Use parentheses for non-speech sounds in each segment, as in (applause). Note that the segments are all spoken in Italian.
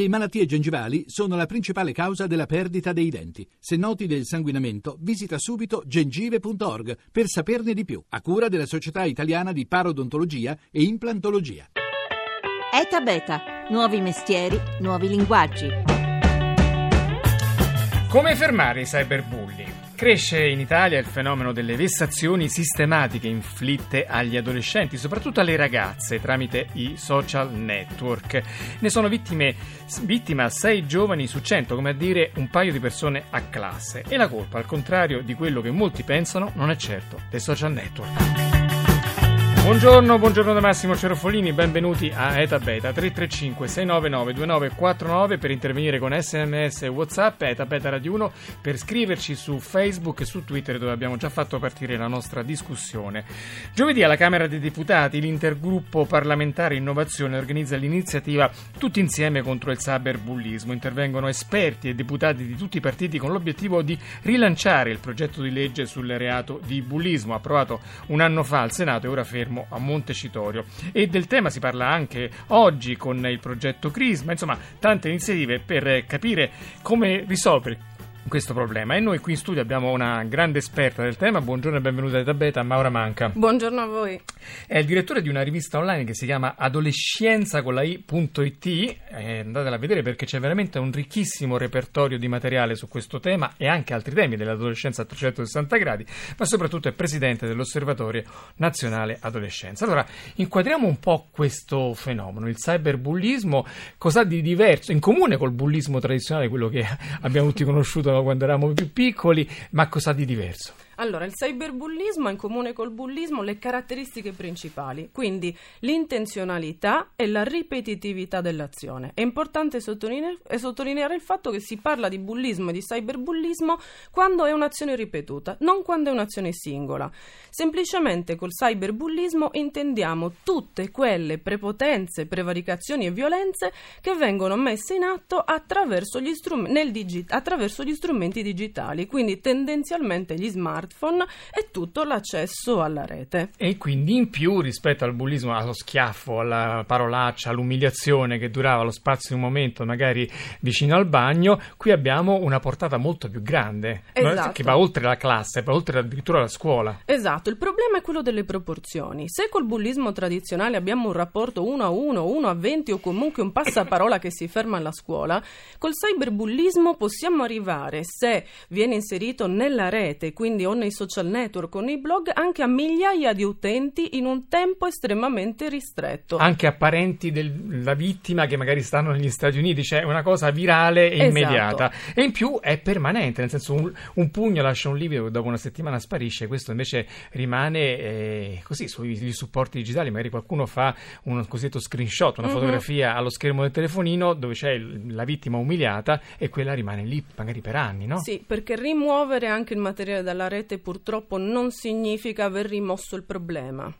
Le malattie gengivali sono la principale causa della perdita dei denti. Se noti del sanguinamento, visita subito gengive.org per saperne di più, a cura della Società Italiana di Parodontologia e Implantologia. ETA Beta, nuovi mestieri, nuovi linguaggi. Come fermare i cyberbulli? Cresce in Italia il fenomeno delle vessazioni sistematiche inflitte agli adolescenti, soprattutto alle ragazze, tramite i social network. Ne sono vittime, vittima 6 giovani su 100, come a dire un paio di persone a classe. E la colpa, al contrario di quello che molti pensano, non è certo dei social network. Buongiorno, buongiorno da Massimo Cerofolini, benvenuti a Eta Beta 335 699 2949 per intervenire con sms e whatsapp, Eta Beta Radio 1 per scriverci su Facebook e su Twitter dove abbiamo già fatto partire la nostra discussione. Giovedì alla Camera dei Deputati l'intergruppo parlamentare innovazione organizza l'iniziativa Tutti insieme contro il cyberbullismo. Intervengono esperti e deputati di tutti i partiti con l'obiettivo di rilanciare il progetto di legge sul reato di bullismo approvato un anno fa al Senato e ora fermo fermo a Montecitorio. E del tema si parla anche oggi con il progetto Crisma, insomma tante iniziative per capire come risolvere questo problema. E noi qui in studio abbiamo una grande esperta del tema. Buongiorno e benvenuta a Tabeta, Maura Manca. Buongiorno a voi. È il direttore di una rivista online che si chiama adolescenza con la i.it. Eh, andatela a vedere perché c'è veramente un ricchissimo repertorio di materiale su questo tema e anche altri temi dell'adolescenza a 360 gradi, ma soprattutto è presidente dell'Osservatorio Nazionale Adolescenza. Allora, inquadriamo un po' questo fenomeno, il cyberbullismo, cosa di diverso, in comune col bullismo tradizionale, quello che (laughs) abbiamo tutti conosciuto quando eravamo più piccoli, ma cosa di diverso? Allora, il cyberbullismo ha in comune col bullismo le caratteristiche principali, quindi l'intenzionalità e la ripetitività dell'azione. È importante sottolineare, sottolineare il fatto che si parla di bullismo e di cyberbullismo quando è un'azione ripetuta, non quando è un'azione singola. Semplicemente col cyberbullismo intendiamo tutte quelle prepotenze, prevaricazioni e violenze che vengono messe in atto attraverso gli, strum- digi- attraverso gli strumenti digitali, quindi tendenzialmente gli smart smartphone e tutto l'accesso alla rete. E quindi in più rispetto al bullismo, allo schiaffo, alla parolaccia, all'umiliazione che durava lo spazio di un momento magari vicino al bagno, qui abbiamo una portata molto più grande, esatto. che va oltre la classe, va oltre addirittura la scuola. Esatto, il problema è quello delle proporzioni. Se col bullismo tradizionale abbiamo un rapporto 1 a 1, 1 a 20 o comunque un passaparola che si ferma alla scuola, col cyberbullismo possiamo arrivare, se viene inserito nella rete, quindi o nei social network o nei blog anche a migliaia di utenti in un tempo estremamente ristretto. Anche a parenti della vittima che magari stanno negli Stati Uniti, cioè una cosa virale e esatto. immediata. E in più è permanente, nel senso un, un, pugno lascia un livido che dopo una settimana sparisce, questo invece rimane eh, così sui supporti digitali, magari qualcuno fa un cosiddetto screenshot, una uh-huh. fotografia allo schermo del telefonino dove c'è il, la vittima umiliata e quella rimane lì magari per anni, no? Sì, perché rimuovere anche il materiale dalla rete purtroppo non significa aver rimosso il problema.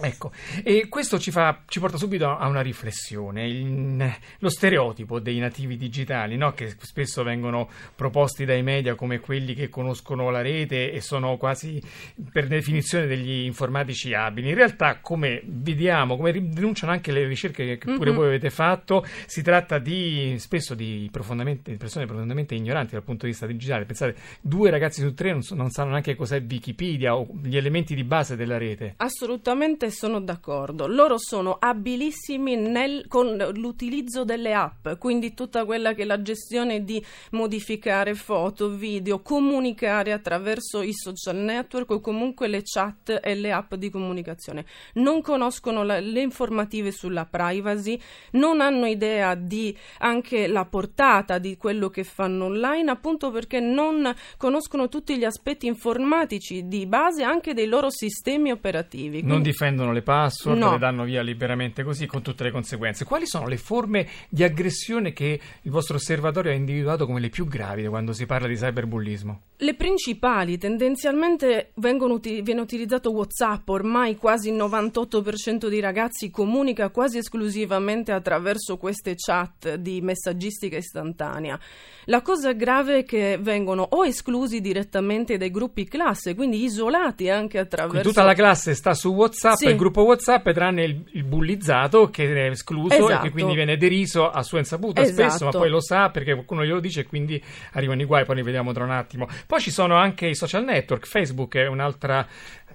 Ecco, e questo ci, fa, ci, porta subito a una riflessione, il, lo stereotipo dei nativi digitali, no? che spesso vengono proposti dai media come quelli che conoscono la rete e sono quasi per definizione degli informatici abili. In realtà, come vediamo, come denunciano anche le ricerche che pure mm-hmm. voi avete fatto, si tratta di spesso di persone profondamente ignoranti dal punto di vista digitale. Pensate, due ragazzi su tre non, non sanno neanche cos'è Wikipedia o gli elementi di base della rete. Assolutamente sono d'accordo. Loro sono abilissimi nel, con l'utilizzo delle app, quindi tutta quella che è la gestione di modificare foto, video, comunicare attraverso i social network o comunque le chat e le app di comunicazione. Non conoscono la, le informative sulla privacy, non hanno idea di anche la portata di quello che fanno online, appunto perché non conoscono tutti gli aspetti informatici di base anche dei loro sistemi operativi. Non difendono prendono le password, no. le danno via liberamente così con tutte le conseguenze. Quali sono le forme di aggressione che il vostro osservatorio ha individuato come le più gravi quando si parla di cyberbullismo? Le principali, tendenzialmente uti- viene utilizzato WhatsApp, ormai quasi il 98% dei ragazzi comunica quasi esclusivamente attraverso queste chat di messaggistica istantanea. La cosa grave è che vengono o esclusi direttamente dai gruppi classe, quindi isolati anche attraverso... Quindi tutta la classe sta su WhatsApp sì. Il gruppo WhatsApp tranne il, il bullizzato che è escluso esatto. e che Esatto. quindi viene deriso a sua insaputa Esatto. spesso, ma poi lo sa perché qualcuno glielo dice e quindi arrivano i guai, poi ne vediamo tra un attimo. Poi ci sono anche i social network, Facebook è un'altra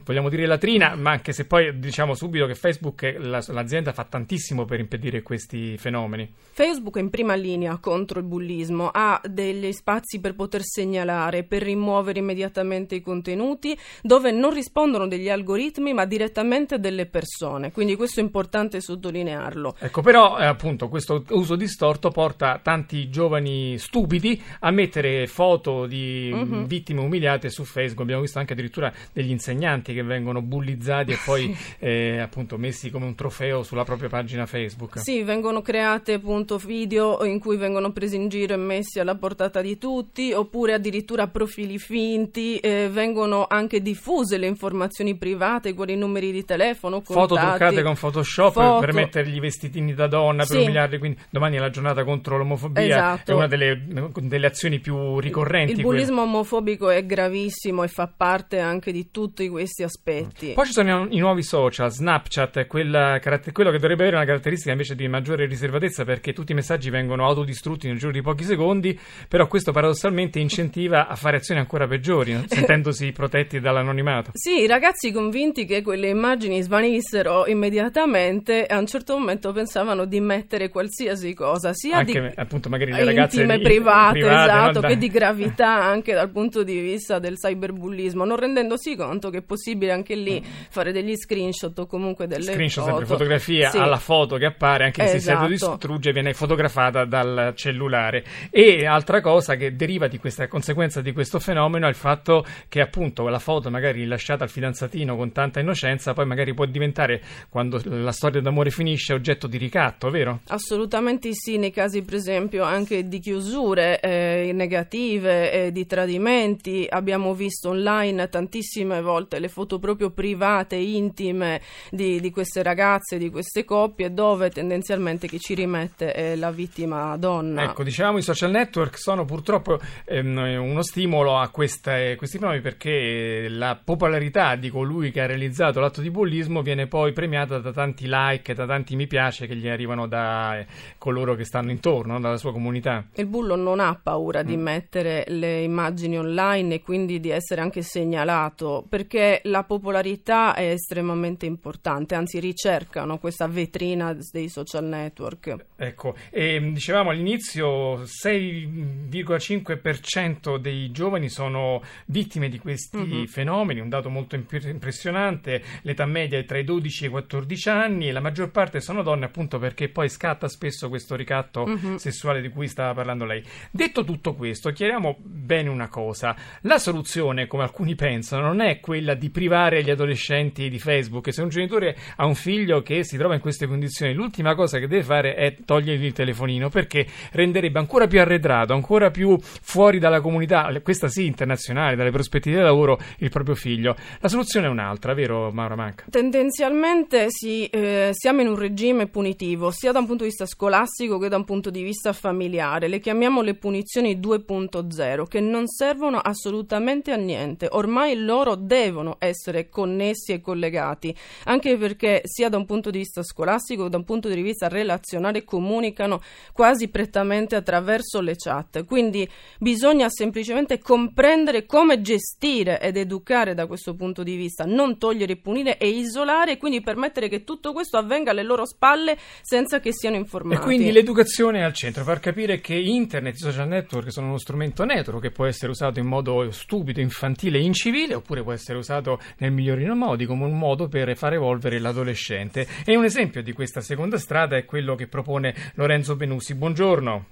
vogliamo dire latrina, ma anche se poi diciamo subito che Facebook, la- l'azienda fa tantissimo per impedire questi fenomeni. Facebook è in prima linea contro il bullismo, ha degli spazi per poter segnalare, per rimuovere immediatamente i contenuti dove non rispondono degli algoritmi ma direttamente delle persone, quindi questo è importante sottolinearlo. Ecco, però eh, appunto questo uso distorto porta tanti giovani stupidi a mettere foto di Mhm. vittime umiliate su Facebook. Abbiamo visto anche addirittura degli insegnanti che vengono bullizzati e poi (laughs) eh, appunto messi come un trofeo sulla propria pagina Facebook. Sì, vengono create appunto video in cui vengono presi in giro e messi alla portata di tutti, oppure addirittura profili finti, eh, vengono anche diffuse le informazioni private, quali numeri di telefono, Foto contatti. truccate con Photoshop Foto. per mettergli i vestitini da donna, per Sì. umiliarli. Quindi domani è la giornata contro l'omofobia. Esatto. È una delle, delle azioni più ricorrenti. Il bullismo omofobico è gravissimo e fa parte anche di tutti questi aspetti. Poi ci sono i nuovi social, Snapchat quella quello che dovrebbe avere una caratteristica invece di maggiore riservatezza perché tutti i messaggi vengono autodistrutti nel giro di pochi secondi, però questo paradossalmente incentiva a fare azioni ancora peggiori, (laughs) sentendosi protetti dall'anonimato. Sì, i ragazzi convinti che quelle immagini svanissero immediatamente, a un certo momento pensavano di mettere qualsiasi cosa, sia Anche di appunto magari le ragazze intime, private, private, esatto, no? che di gravità (laughs) anche dal punto di vista del cyberbullismo, non rendendosi conto che è possibile anche lì fare degli screenshot o comunque delle screenshot, foto. sempre fotografia Sì. alla foto che appare, anche se si Esatto. autodistrugge, viene fotografata dal cellulare. E altra cosa che deriva di questa conseguenza di questo fenomeno è il fatto che appunto la foto magari rilasciata al fidanzatino con tanta innocenza poi magari può diventare, quando la storia d'amore finisce, oggetto di ricatto, vero? Assolutamente sì, nei casi per esempio anche di chiusure eh, negative, eh, di tradimenti, abbiamo visto online tantissime volte le foto proprio private, intime di, di queste ragazze, di queste coppie, dove tendenzialmente chi ci rimette è la vittima donna. Ecco, diciamo i social network sono purtroppo ehm, uno stimolo a queste- questi fenomeni perché la popolarità di colui che ha realizzato l'atto di bullismo viene poi premiata da tanti like, da tanti mi piace che gli arrivano da eh, coloro che stanno intorno, no? dalla sua comunità. Il bullo non ha paura Mm. di mettere le immagini online e quindi di essere anche segnalato perché la popolarità è estremamente importante, anzi ricercano questa vetrina dei social network. Ecco, e mh, dicevamo all'inizio 6,5% dei giovani sono vittime di questi Mhm. fenomeni, un dato molto imp- impressionante, l'età media è tra i 12 e i 14 anni e la maggior parte sono donne appunto perché poi scatta spesso questo ricatto Mhm. sessuale di cui stava parlando lei. Detto tutto questo, chiariamo bene una cosa, la soluzione come alcuni pensano non è quella di privare gli adolescenti di Facebook, se un genitore ha un figlio che si trova in queste condizioni, l'ultima cosa che deve fare è togliergli il telefonino perché renderebbe ancora più arretrato, ancora più fuori dalla comunità, questa sì internazionale, dalle prospettive di lavoro, il proprio figlio. La soluzione è un'altra, vero Mauro Manca? Tendenzialmente sì, eh, siamo in un regime punitivo sia da un punto di vista scolastico che da un punto di vista familiare. Le chiamiamo le punizioni 2.0 che non servono assolutamente a niente. Ormai loro devono essere connessi e collegati, anche perché sia da un punto di vista scolastico che da un punto di vista relazionale comunicano quasi prettamente attraverso le chat. Quindi bisogna semplicemente comprendere come gestire ed educare da questo punto di vista, non togliere, punire e isolare e quindi permettere che tutto questo avvenga alle loro spalle senza che siano informati. E quindi l'educazione è al centro, far capire che internet, i social network sono uno strumento neutro che può essere usato in modo stupido, infantile incivile, oppure può essere usato nel migliore dei modi come un modo per far evolvere l'adolescente. E un esempio di questa seconda strada è quello che propone Lorenzo Benussi. Buongiorno.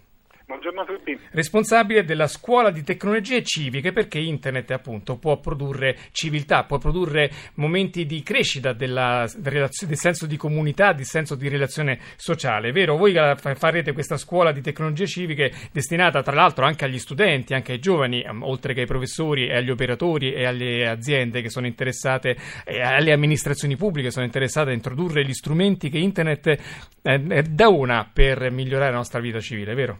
Buongiorno a tutti. Responsabile della scuola di tecnologie civiche perché internet appunto può produrre civiltà, può produrre momenti di crescita della, del senso di comunità, del senso di relazione sociale, vero? Voi eh, fa- farete questa scuola di tecnologie civiche destinata tra l'altro anche agli studenti, anche ai giovani, ehm, oltre che ai professori e agli operatori e alle aziende che sono interessate e alle amministrazioni pubbliche che sono interessate a introdurre gli strumenti che internet eh, eh, dà una per migliorare la nostra vita civile, vero?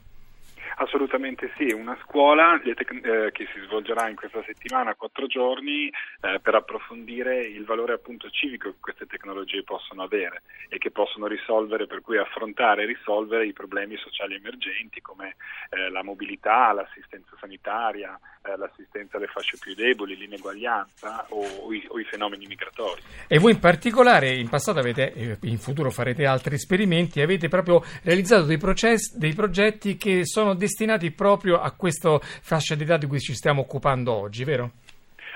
Assolutamente sì, una scuola eh, che si svolgerà in questa settimana, quattro giorni, eh, per approfondire il valore appunto civico che queste tecnologie possono avere e che possono risolvere, per cui affrontare e risolvere i problemi sociali emergenti come eh, la mobilità, l'assistenza sanitaria, l'assistenza alle fasce più deboli, l'ineguaglianza o, i, o, i, fenomeni migratori. E voi in particolare in passato avete, in futuro farete altri esperimenti, avete proprio realizzato dei, processi, dei progetti che sono destinati proprio a questa fascia d'età di cui ci stiamo occupando oggi, vero?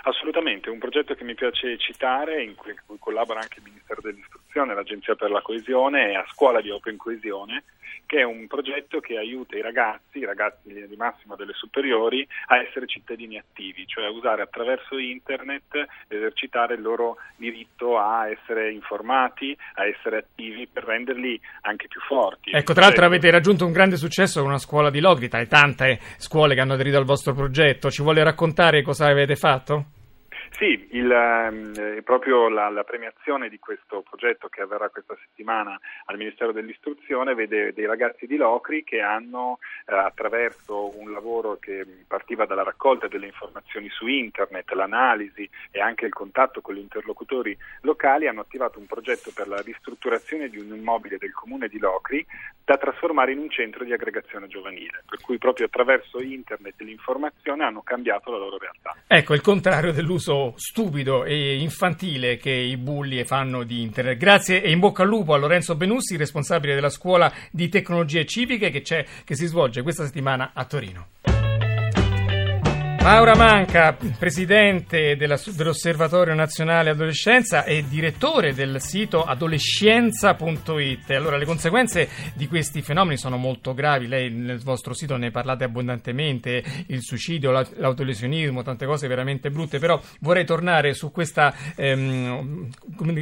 Assolutamente, un progetto che mi piace citare, in cui collabora anche il Ministero dell'Istruzione, l'Agenzia per la Coesione e a Scuola di Open Coesione, che è un progetto che aiuta i ragazzi, i ragazzi di massima delle superiori, a essere cittadini attivi, cioè a usare attraverso internet, esercitare il loro diritto a essere informati, a essere attivi per renderli anche più forti. Ecco, tra l'altro avete raggiunto un grande successo con una scuola di Logri, tra le tante scuole che hanno aderito al vostro progetto. Ci vuole raccontare cosa avete fatto? Sì, il, eh, proprio la, la, premiazione di questo progetto che avverrà questa settimana al Ministero dell'Istruzione vede dei ragazzi di Locri che hanno, eh, attraverso un lavoro che partiva dalla raccolta delle informazioni su internet, l'analisi e anche il contatto con gli interlocutori locali, hanno attivato un progetto per la ristrutturazione di un immobile del comune di Locri da trasformare in un centro di aggregazione giovanile, per cui proprio attraverso internet e l'informazione hanno cambiato la loro realtà. Ecco, il contrario dell'uso stupido e infantile che i bulli fanno di internet. Grazie e in bocca al lupo a Lorenzo Benussi, responsabile della scuola di tecnologie civiche che, che si svolge questa settimana a Torino. Maura Manca, presidente della, dell'Osservatorio Nazionale Adolescenza e direttore del sito adolescenza.it. Allora, le conseguenze di questi fenomeni sono molto gravi. Lei nel vostro sito ne parlate abbondantemente, il suicidio, l'autolesionismo, tante cose veramente brutte, però vorrei tornare su questa ehm,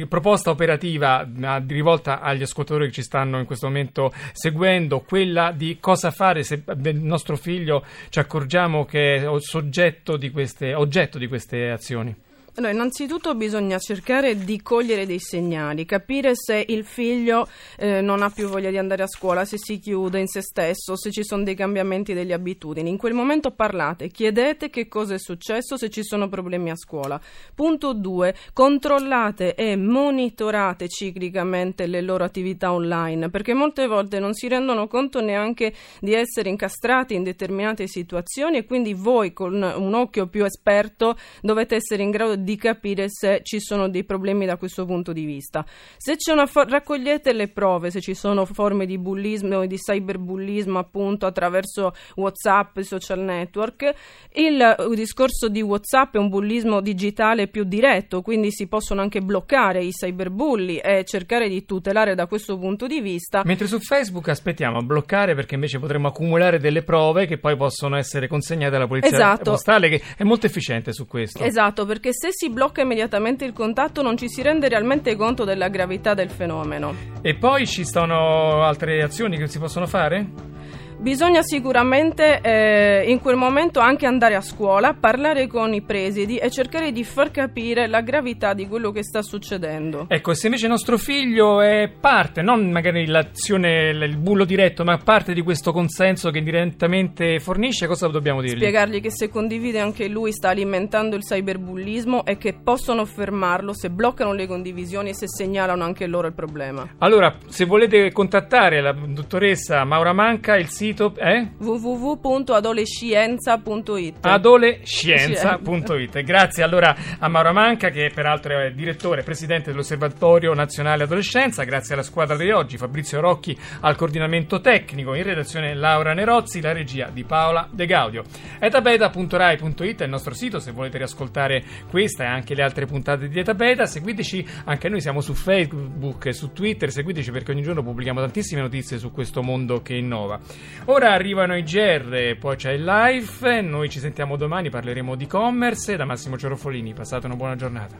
proposta operativa rivolta agli ascoltatori che ci stanno in questo momento seguendo, quella di cosa fare se del nostro figlio ci accorgiamo che è soggetto oggetto di queste, oggetto di queste azioni? Allora, innanzitutto bisogna cercare di cogliere dei segnali, capire se il figlio eh, non ha più voglia di andare a scuola, se si chiude in se stesso, se ci sono dei cambiamenti delle abitudini. In quel momento parlate, chiedete che cosa è successo, se ci sono problemi a scuola. Punto 2. Controllate e monitorate ciclicamente le loro attività online, perché molte volte non si rendono conto neanche di essere incastrati in determinate situazioni e quindi voi con un occhio più esperto dovete essere in grado di di capire se ci sono dei problemi da questo punto di vista. Se c'è una fo- raccogliete le prove, se ci sono forme di bullismo e di cyberbullismo appunto attraverso WhatsApp e social network. Il, il discorso di WhatsApp è un bullismo digitale più diretto, quindi si possono anche bloccare i cyberbulli e cercare di tutelare da questo punto di vista. Mentre su Facebook aspettiamo a bloccare perché invece potremmo accumulare delle prove che poi possono essere consegnate alla polizia esatto. postale che è molto efficiente su questo. Esatto, perché se si blocca immediatamente il contatto non ci si rende realmente conto della gravità del fenomeno. E poi ci sono altre azioni che si possono fare? Bisogna sicuramente eh, in quel momento anche andare a scuola, parlare con i presidi e cercare di far capire la gravità di quello che sta succedendo. Ecco, se invece nostro figlio è parte, non magari l'azione, il bullo diretto, ma parte di questo consenso che direttamente fornisce, cosa dobbiamo dirgli? Spiegargli che se condivide anche lui sta alimentando il cyberbullismo e che possono fermarlo se bloccano le condivisioni e se segnalano anche loro il problema. Allora, se volete contattare la dottoressa Maura Manca, il sito è? www.adolescienza.it adolescienza.it Grazie allora a Mauro Manca che peraltro è direttore e presidente dell'Osservatorio Nazionale Adolescenza, grazie alla squadra di oggi, Fabrizio Rocchi al coordinamento tecnico, in redazione Laura Nerozzi, la regia di Paola De Gaudio. etabeta.rai.it è il nostro sito se volete riascoltare questa e anche le altre puntate di Etabeta, seguiteci, anche noi siamo su Facebook e su Twitter, seguiteci perché ogni giorno pubblichiamo tantissime notizie su questo mondo che innova. Ora arrivano i GR, poi c'è il live. Noi ci sentiamo domani, parleremo di commerce. Da Massimo Cerofolini, passate una buona giornata.